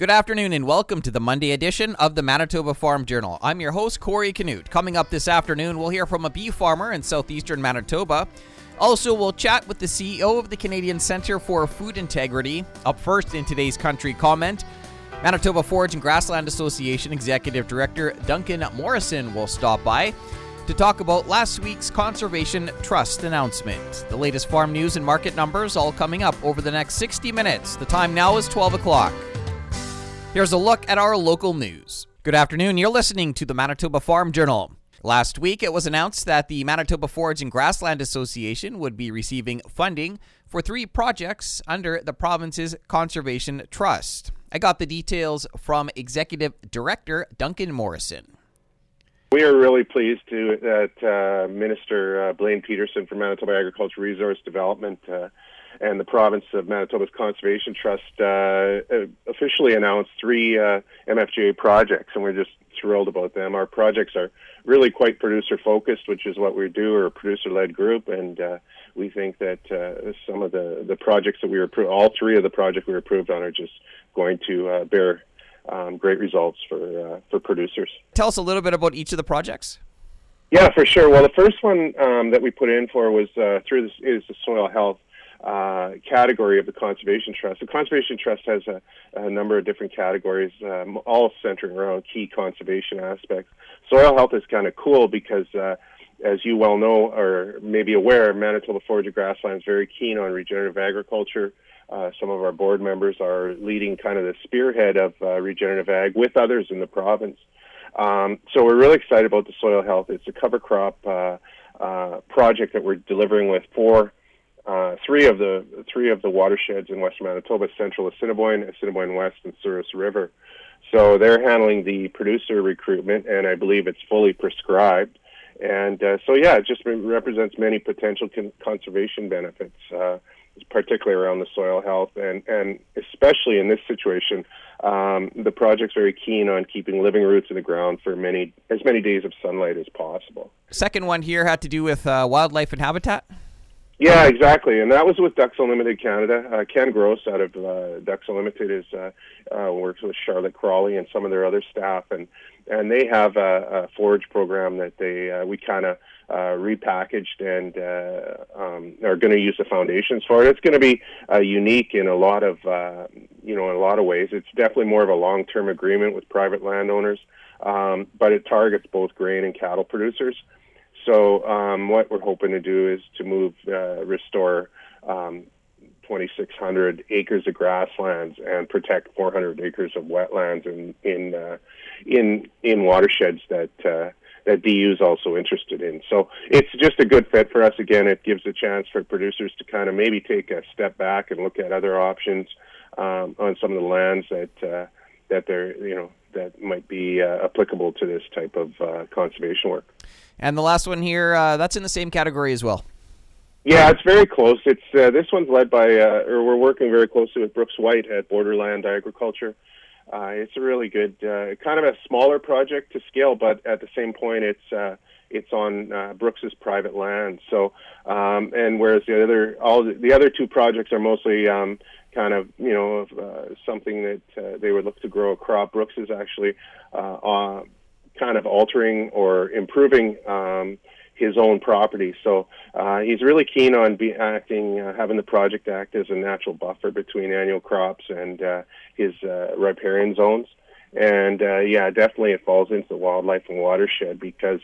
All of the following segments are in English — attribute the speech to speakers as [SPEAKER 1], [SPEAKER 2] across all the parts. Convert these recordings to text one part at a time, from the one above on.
[SPEAKER 1] Good afternoon and welcome to the Monday edition of the Manitoba Farm Journal. I'm your host, Corey Canute. Coming up this afternoon, we'll hear from a beef farmer in southeastern Manitoba. Also, we'll chat with the CEO of the Canadian Centre for Food Integrity. Up first in today's country comment, Manitoba Forage and Grassland Association Executive Director Duncan Morrison will stop by to talk about last week's Conservation Trust announcement. The latest farm news and market numbers all coming up over the next 60 minutes. The time now is 12 o'clock. Here's a look at our local news. Good afternoon. You're listening to the Manitoba Farm Journal. Last week, it was announced that the Manitoba Forage and Grassland Association would be receiving funding for three projects under the province's Conservation Trust. I got the details from Executive Director Duncan Morrison.
[SPEAKER 2] We are really pleased to that uh, Minister uh, Blaine Pedersen from Manitoba Agricultural Resource Development uh, and the province of Manitoba's Conservation Trust uh, uh officially announced three uh, MFGA projects, and we're just thrilled about them. Our projects are really quite producer focused, which is what we do. We're a producer led group, and uh, we think that uh, some of the, the projects that we were approved, all three of the projects we were approved on, are just going to uh, bear um, great results for for producers.
[SPEAKER 1] Tell us a little bit about each of the projects.
[SPEAKER 2] Yeah, for sure. Well, the first one um, that we put in for was through this is the soil health uh, category of the Conservation Trust. The Conservation Trust has a, a number of different categories, um, all centering around key conservation aspects. Soil health is kind of cool because, uh, as you well know or maybe aware, Manitoba Forage Grassland is very keen on regenerative agriculture. Uh, some of our board members are leading kind of the spearhead of uh, regenerative ag with others in the province. Um, so we're really excited about the soil health. It's a cover crop uh, uh, project that we're delivering with four uh, three of the three of the watersheds in western Manitoba, Central Assiniboine, Assiniboine West, and Souris River. So they're handling the producer recruitment, and I believe it's fully prescribed. And uh, so, yeah, it just represents many potential con- conservation benefits, uh, particularly around the soil health, and and especially in this situation, um, the project's very keen on keeping living roots in the ground for many as many days of sunlight as possible.
[SPEAKER 1] Second one here had to do with uh, wildlife and habitat.
[SPEAKER 2] Yeah, exactly, and that was with Ducks Unlimited Canada. Uh, Ken Gross out of uh, Ducks Unlimited is uh, uh, works with Charlotte Crawley and some of their other staff, and and they have a, a forage program that they uh, we kind of uh, repackaged and uh, um, are going to use the foundations for it. It's going to be uh, unique in a lot of uh, you know in a lot of ways. It's definitely more of a long term agreement with private landowners, um, but it targets both grain and cattle producers. So um, what we're hoping to do is to move, uh, restore um, 2,600 acres of grasslands and protect 400 acres of wetlands in in uh, in in watersheds that uh, that DU is also interested in. So it's just a good fit for us. Again, it gives a chance for producers to kind of maybe take a step back and look at other options um, on some of the lands that uh, that they're you know that might be uh, applicable to this type of uh, conservation work.
[SPEAKER 1] And the last one here, uh, that's in the same category as well.
[SPEAKER 2] Yeah, it's very close. It's uh, this one's led by, uh, or we're working very closely with Brooks White at Borderland Agriculture. Uh, it's a really good, uh, kind of a smaller project to scale, but at the same point, it's uh, it's on uh, Brooks's private land. So, um, and whereas the other, all the, the other two projects are mostly um, kind of, you know, uh, something that uh, they would look to grow a crop. Brooks is actually uh, uh, kind of altering or improving um, his own property. So uh, he's really keen on be acting, uh, having the project act as a natural buffer between annual crops and his riparian zones. And yeah, definitely it falls into the wildlife and watershed because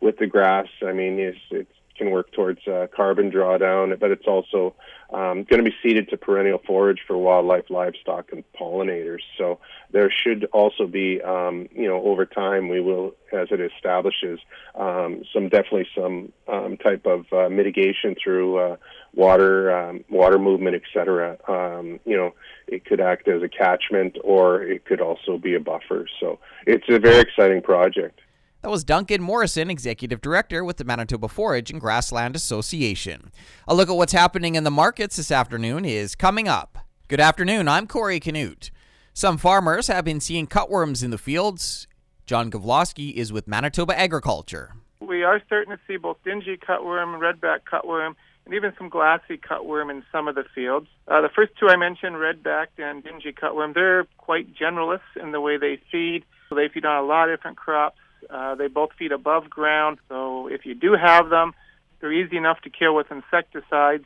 [SPEAKER 2] with the grass, I mean, it's, it's can work towards uh, carbon drawdown, but it's also um, going to be seeded to perennial forage for wildlife, livestock, and pollinators. So there should also be, um, you know, over time we will, as it establishes, um, some definitely some um, type of uh, mitigation through uh, water, um, water movement, etc. Um, you know, it could act as a catchment, or it could also be a buffer. So it's a very exciting project.
[SPEAKER 1] That was Duncan Morrison, Executive Director with the Manitoba Forage and Grassland Association. A look at what's happening in the markets this afternoon is coming up. Good afternoon, I'm Corey Canute. Some farmers have been seeing cutworms in the fields. John Gavloski is with Manitoba Agriculture.
[SPEAKER 3] We are starting to see both dingy cutworm, redback cutworm, and even some glassy cutworm in some of the fields. Uh, the first two I mentioned, red-backed and dingy cutworm, they're quite generalists in the way they feed. They feed on a lot of different crops. Uh, they both feed above ground, so if you do have them, they're easy enough to kill with insecticides.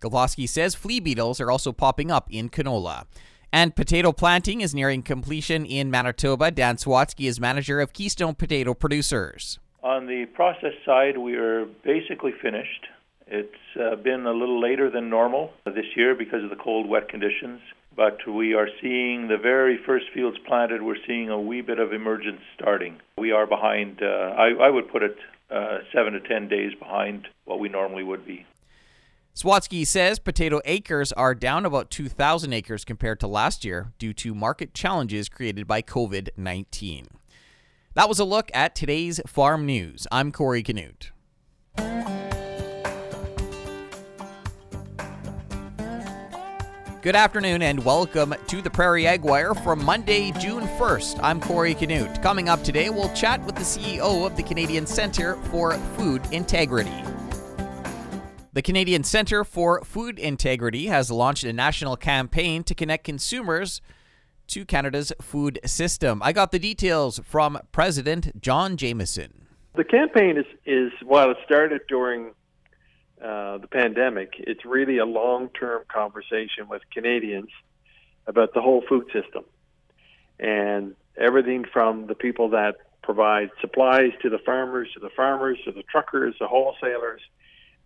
[SPEAKER 1] Gavloski says flea beetles are also popping up in canola. And potato planting is nearing completion in Manitoba. Dan Sawatsky is manager of Keystone Potato Producers.
[SPEAKER 4] On the process side, we are basically finished. It's uh, been a little later than normal this year because of the cold, wet conditions, but we are seeing the very first fields planted. We're seeing a wee bit of emergence starting. We are behind, uh, I, I, would put it uh, seven to ten days behind what we normally would be.
[SPEAKER 1] Sawatsky says potato acres are down about 2,000 acres compared to last year due to market challenges created by COVID 19. That was a look at today's farm news. I'm Corey Canute. Good afternoon and welcome to the Prairie Ag Wire for Monday, June 1st. I'm Corey Canute. Coming up today, we'll chat with the CEO of the Canadian Centre for Food Integrity. The Canadian Centre for Food Integrity has launched a national campaign to connect consumers to Canada's food system. I got the details from President John Jamieson.
[SPEAKER 5] The campaign is, is while it started during uh, the pandemic, it's really a long term conversation with Canadians about the whole food system and everything from the people that provide supplies to the farmers, to the farmers, to the truckers, the wholesalers,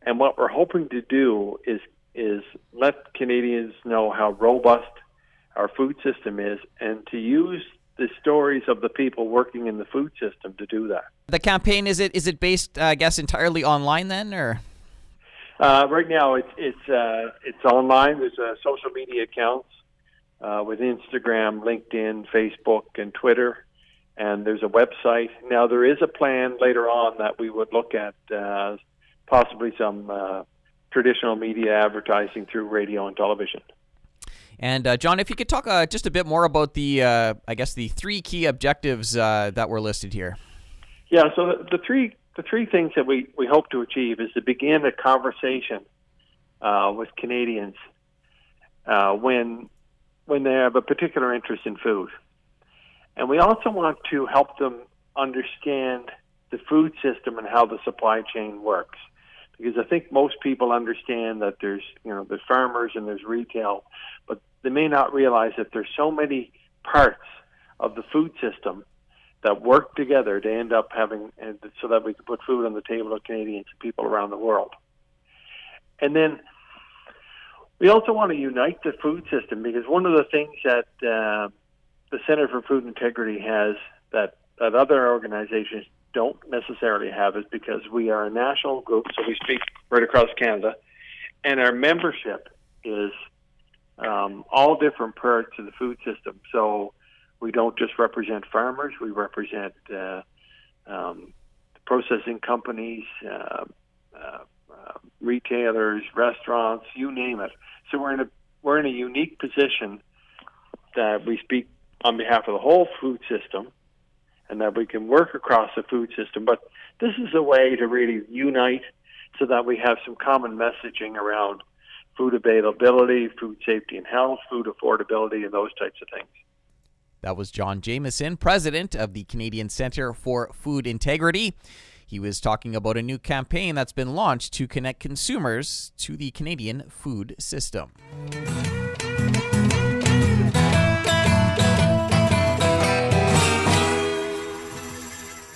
[SPEAKER 5] and what we're hoping to do is is let Canadians know how robust our food system is and to use the stories of the people working in the food system to do that.
[SPEAKER 1] The campaign is it is it based uh, I guess entirely online then or
[SPEAKER 5] uh, right now it's it's uh, it's online. There's uh, social media accounts uh, with Instagram, LinkedIn, Facebook, and Twitter, and there's a website. Now there is a plan later on that we would look at uh, possibly some uh, traditional media advertising through radio and television.
[SPEAKER 1] And uh, John, if you could talk uh, just a bit more about the, uh, I guess, the three key objectives uh, that were listed here.
[SPEAKER 5] Yeah. So the, the, three the three things that we, we hope to achieve is to begin a conversation uh, with Canadians uh, when when they have a particular interest in food, and we also want to help them understand the food system and how the supply chain works. Because I think most people understand that there's you know there's farmers and there's retail, but they may not realize that there's so many parts of the food system that work together to end up having so that we can put food on the table of Canadians and people around the world. And then we also want to unite the food system because one of the things that uh, the Center for Food Integrity has that that other organizations don't necessarily have is because we are a national group, so we speak right across Canada, and our membership is um, all different parts of the food system. So we don't just represent farmers; we represent uh, um, processing companies, uh, uh, uh, retailers, restaurants, you name it. So we're in a we're in a unique position that we speak on behalf of the whole food system and that we can work across the food system. But this is a way to really unite so that we have some common messaging around food availability, food safety and health, food affordability, and those types of things.
[SPEAKER 1] That was John Jamieson, president of the Canadian Centre for Food Integrity. He was talking about a new campaign that's been launched to connect consumers to the Canadian food system.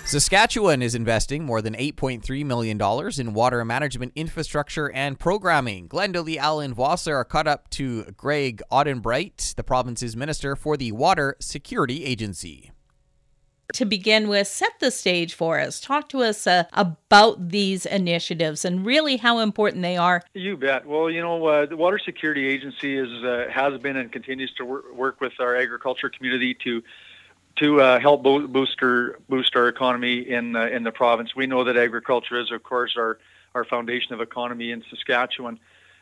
[SPEAKER 1] Saskatchewan is investing more than $8.3 million in water management infrastructure and programming. Glenda Lee Allen Vossler caught up to Greg Ottenbreit, the province's minister for the Water Security Agency.
[SPEAKER 6] To begin with, set the stage for us. Talk to us uh, about these initiatives and really how important they are.
[SPEAKER 7] You bet. Well, you know, uh, the Water Security Agency is uh, has been and continues to work with our agriculture community to to uh, help bo- boost our boost our economy in uh, in the province. We know that agriculture is, of course, our our foundation of economy in Saskatchewan.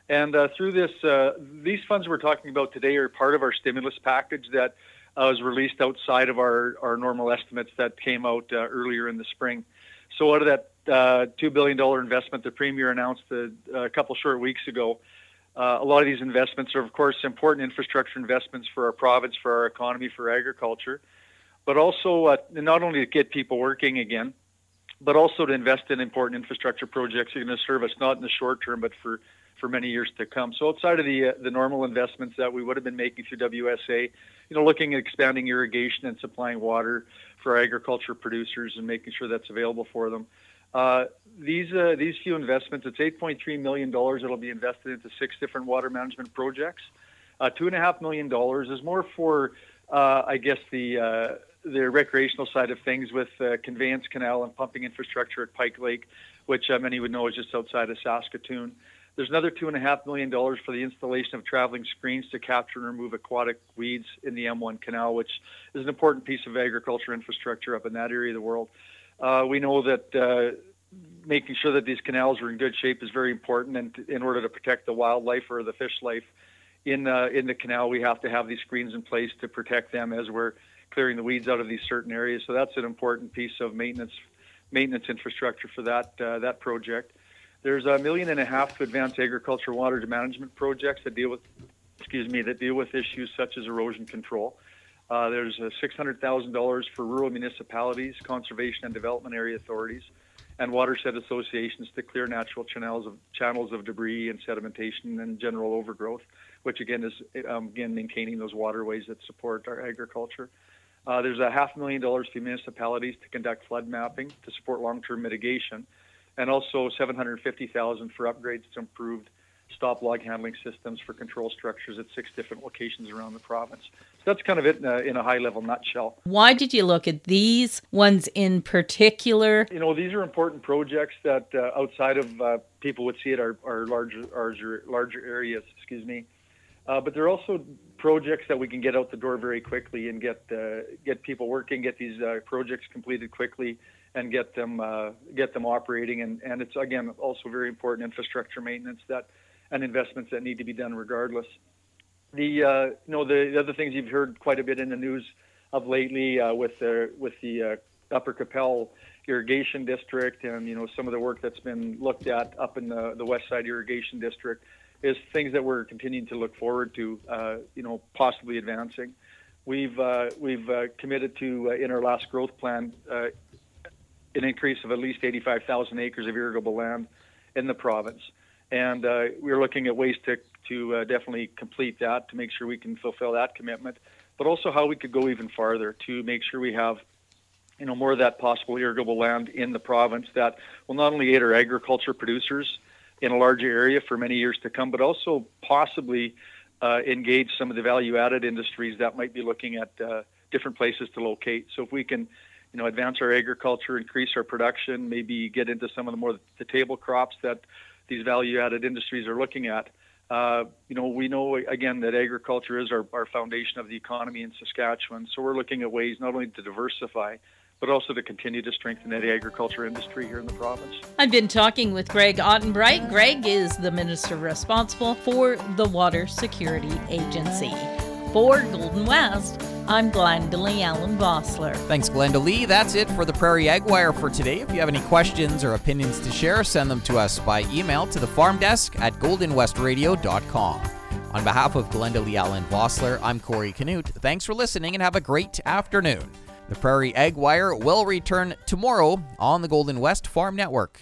[SPEAKER 7] And uh, through this, uh, these funds we're talking about today are part of our stimulus package that uh, was released outside of our, our normal estimates that came out uh, earlier in the spring. So out of that $2 billion investment the Premier announced a, couple short weeks ago. A lot of these investments are, of course, important infrastructure investments for our province, for our economy, for agriculture, but also uh, not only to get people working again, but also to invest in important infrastructure projects that are going to serve us not in the short term, but for, for many years to come. So outside of the uh, the normal investments that we would have been making through WSA, you know, looking at expanding irrigation and supplying water for agriculture producers and making sure that's available for them. Uh, these uh, these few investments, it's 8.3 million dollars that'll be invested into six different water management projects. Uh, two and a half million dollars is more for, uh, I guess, the uh, the recreational side of things with uh, conveyance canal and pumping infrastructure at Pike Lake, which uh, many would know is just outside of Saskatoon. There's another two and a half million dollars for the installation of traveling screens to capture and remove aquatic weeds in the M1 canal, which is an important piece of agriculture infrastructure up in that area of the world. Uh, we know that uh, making sure that these canals are in good shape is very important, and in order to protect the wildlife or the fish life in uh, in the canal, we have to have these screens in place to protect them as we're clearing the weeds out of these certain areas. So that's an important piece of maintenance maintenance infrastructure for that uh, that project. There's a million and a half to advance agriculture water management projects that deal with excuse me that deal with issues such as erosion control. Uh, there's uh, $600,000 for rural municipalities, conservation and development area authorities, and watershed associations to clear natural channels of channels of debris and sedimentation and general overgrowth, which again is um, again maintaining those waterways that support our agriculture. Uh, there's a half million dollars to municipalities to conduct flood mapping to support long-term mitigation, and also 750,000 for upgrades to improved stop log handling systems for control structures at six different locations around the province. So that's kind of it in a, in a high level nutshell.
[SPEAKER 6] Why did you look at these ones in particular?
[SPEAKER 7] You know, these are important projects that uh, outside of uh, people would see it are, are larger, larger, larger areas, excuse me. Uh, but they're also projects that we can get out the door very quickly and get uh, get people working, get these uh, projects completed quickly, and get them uh, get them operating. And, and it's again also very important infrastructure maintenance that and investments that need to be done regardless. The uh, you know the, the, other things you've heard quite a bit in the news of lately uh, with the with the uh, Upper Qu'Appelle irrigation district and you know some of the work that's been looked at up in the the West Side irrigation district is things that we're continuing to look forward to uh, you know possibly advancing. We've uh, we've uh, committed to in our last growth plan an increase of at least 85,000 acres of irrigable land in the province and uh, we're looking at ways to to uh, definitely complete that to make sure we can fulfill that commitment, but also how we could go even farther to make sure we have you know more of that possible irrigable land in the province that will not only aid our agriculture producers in a larger area for many years to come, but also possibly uh, engage some of the value-added industries that might be looking at uh, different places to locate. So if we can, you know, advance our agriculture, increase our production, maybe get into some of the more the table crops that these value-added industries are looking at. Uh, you know, we know again that agriculture is our, our foundation of the economy in Saskatchewan. So we're looking at ways not only to diversify, but also to continue to strengthen the agriculture industry here in the province.
[SPEAKER 6] I've been talking with Greg Ottenbreit. Greg is the minister responsible for the Water Security Agency. For Golden West, I'm Glendalee Allen Vossler.
[SPEAKER 1] Thanks, Glendalee. That's it for the Prairie Ag Wire for today. If you have any questions or opinions to share, send them to us by email to the farm desk at goldenwestradio.com. On behalf of Glendalee Allen Vossler, I'm Corey Canute. Thanks for listening and have a great afternoon. The Prairie Ag Wire will return tomorrow on the Golden West Farm Network.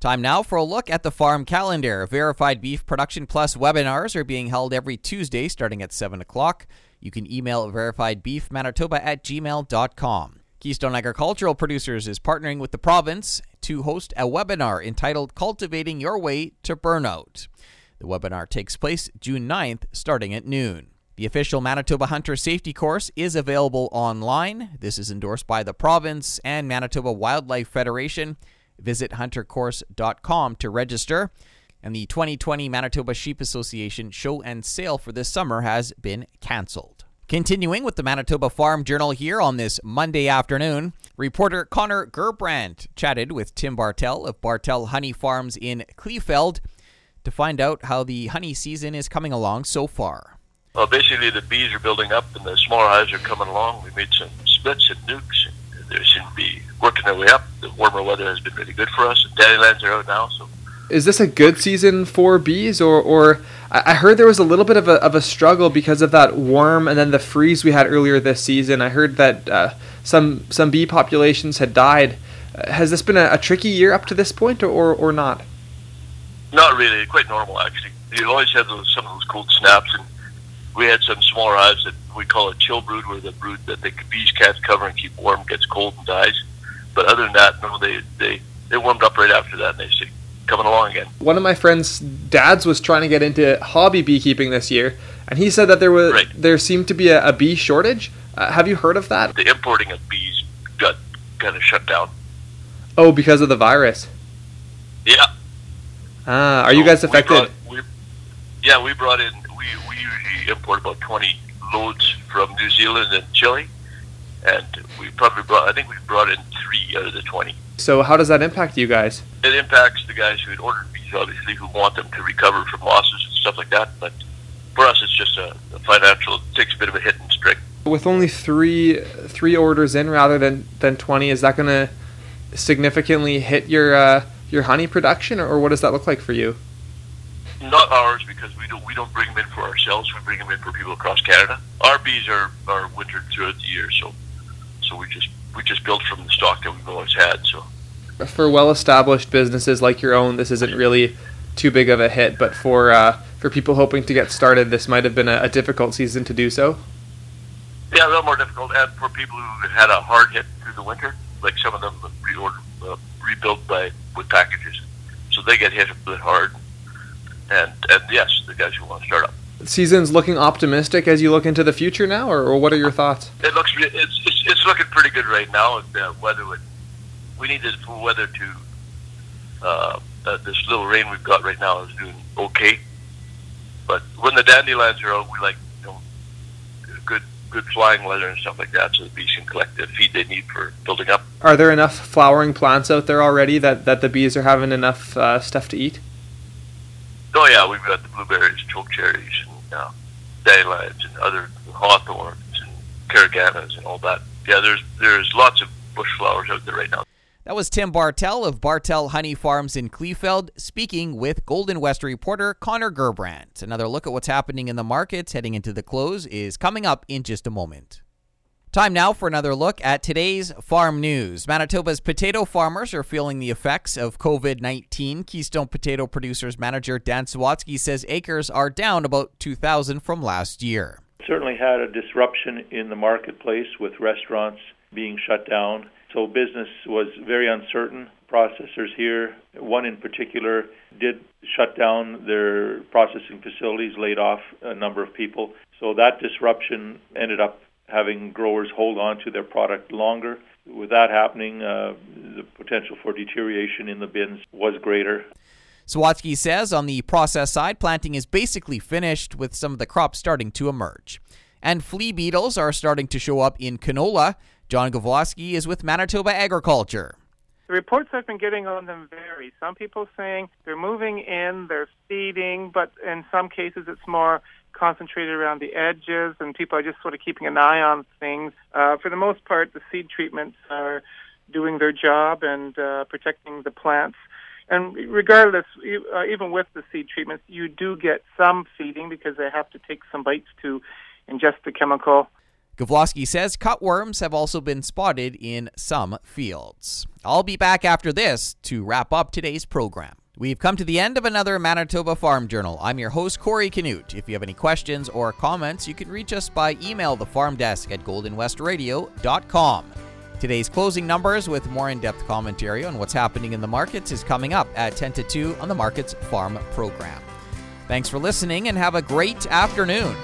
[SPEAKER 1] Time now for a look at the farm calendar. Verified Beef Production Plus webinars are being held every Tuesday starting at 7 o'clock. You can email verifiedbeefmanitoba at gmail.com. Keystone Agricultural Producers is partnering with the province to host a webinar entitled Cultivating Your Way to Burnout. The webinar takes place June 9th, starting at noon. The official Manitoba Hunter Safety Course is available online. This is endorsed by the province and Manitoba Wildlife Federation. Visit huntercourse.com to register and the 2020 Manitoba Sheep Association show and sale for this summer has been canceled. Continuing with the Manitoba Farm Journal here on this Monday afternoon, reporter Connor Gerbrandt chatted with Tim Bartel of Bartel Honey Farms in Kleefeld to find out how the honey season is coming along so far.
[SPEAKER 8] Well, basically, the bees are building up and the smaller hives are coming along. We made some splits and nucs. And they seem to be working their way up. The warmer weather has been really good for us. And dandelions are out now, so
[SPEAKER 9] is this a good season for bees, or or I heard there was a little bit of a of a struggle because of that warm and then the freeze we had earlier this season. I heard that uh, some some bee populations had died. Uh, has this been a, a, tricky year up to this point, or, or or not?
[SPEAKER 8] Not really. Quite normal, actually. You always have those some of those cold snaps, and we had some smaller hives that we call a chill brood, where the brood that the bees can't cover and keep warm gets cold and dies. But other than that, no, they they they warmed up right after that, and they stay coming along again.
[SPEAKER 9] One of my friends' dads was trying to get into hobby beekeeping this year, and he said that there was right. there seemed to be a, a bee shortage. Uh, have you heard of that?
[SPEAKER 8] The importing of bees got kind of shut down.
[SPEAKER 9] Oh, because of the virus.
[SPEAKER 8] Yeah.
[SPEAKER 9] Ah, are so you guys affected?
[SPEAKER 8] We brought, we, yeah, we brought in. We we usually import about twenty loads from New Zealand and Chile, and we probably brought. I think we brought in three out of the twenty.
[SPEAKER 9] So how does that impact you guys?
[SPEAKER 8] It impacts the guys who had ordered bees, obviously, who want them to recover from losses and stuff like that. But for us, it's just a, a financial. It takes a bit of a hit and strike.
[SPEAKER 9] With only three three orders in rather than than twenty, is that going to significantly hit your uh, your honey production, or what does that look like for you?
[SPEAKER 8] Not ours because we don't we don't bring them in for ourselves. We bring them in for people across Canada. Our bees are are wintered throughout the year, so so we just we just built from the stock that we've always had. So
[SPEAKER 9] for well-established businesses like your own, this isn't really too big of a hit. But for uh, for people hoping to get started, this might have been a, a difficult season to do so.
[SPEAKER 8] Yeah, a little more difficult, and for people who had a hard hit through the winter, like some of them reordered, uh, rebuilt by with packages, so they get hit a bit hard. And and yes, the guys who want to start up.
[SPEAKER 9] Season's looking optimistic as you look into the future now, or, or what are your thoughts?
[SPEAKER 8] It looks it's, it's, it's looking pretty good right now. The weather would we need this full weather to. Uh, uh, this little rain we've got right now is doing okay, but when the dandelions are out, we like you know good good flying weather and stuff like that, so the bees can collect the feed they need for building up.
[SPEAKER 9] Are there enough flowering plants out there already that that the bees are having enough uh, stuff to eat?
[SPEAKER 8] Oh yeah, we've got the blueberries, choke cherries, and uh, dandelions, and other hawthorns and caraganas and all that. Yeah, there's there's lots of bush flowers out there right now.
[SPEAKER 1] That was Tim Bartel of Bartel Honey Farms in Kleefeld speaking with Golden West reporter Connor Gerbrandt. Another look at what's happening in the markets heading into the close is coming up in just a moment. Time now for another look at today's farm news. Manitoba's potato farmers are feeling the effects of COVID 19. Keystone Potato Producers Manager Dan Sawatsky says acres are down about 2,000 from last year.
[SPEAKER 4] Certainly had a disruption in the marketplace with restaurants being shut down so business was very uncertain. Processors here, one in particular, did shut down their processing facilities, laid off a number of people. So that disruption ended up having growers hold on to their product longer. With that happening, uh, the potential for deterioration in the bins was greater.
[SPEAKER 1] Sawatsky says on the process side, planting is basically finished with some of the crops starting to emerge. And flea beetles are starting to show up in canola. John Gavloski is with Manitoba Agriculture.
[SPEAKER 3] The reports I've been getting on them vary. Some people saying they're moving in, they're feeding, but in some cases it's more concentrated around the edges, and people are just sort of keeping an eye on things. Uh, for the most part, the seed treatments are doing their job and uh, protecting the plants. And regardless, uh, even with the seed treatments, you do get some feeding because they have to take some bites to ingest the chemical.
[SPEAKER 1] Gavloski says cutworms have also been spotted in some fields. I'll be back after this to wrap up today's program. We've come to the end of another Manitoba Farm Journal. I'm your host, Corey Canute. If you have any questions or comments, you can reach us by email the farm desk at goldenwestradio.com. Today's closing numbers with more in depth commentary on what's happening in the markets is coming up at 10 to 2 on the Markets Farm program. Thanks for listening and have a great afternoon.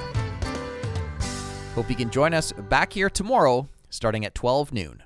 [SPEAKER 1] Hope you can join us back here tomorrow starting at 12 noon.